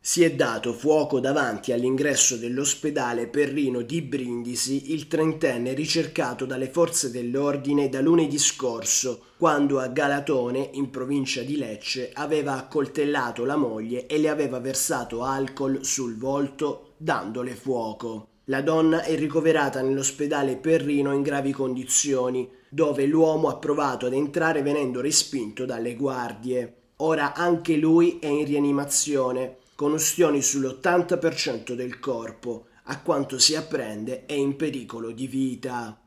Si è dato fuoco davanti all'ingresso dell'ospedale Perrino di Brindisi il trentenne ricercato dalle forze dell'ordine da lunedì scorso, quando a Galatone, in provincia di Lecce, aveva accoltellato la moglie e le aveva versato alcol sul volto, dandole fuoco. La donna è ricoverata nell'ospedale Perrino in gravi condizioni, dove l'uomo ha provato ad entrare venendo respinto dalle guardie. Ora anche lui è in rianimazione con ustioni sull'80% del corpo, a quanto si apprende è in pericolo di vita.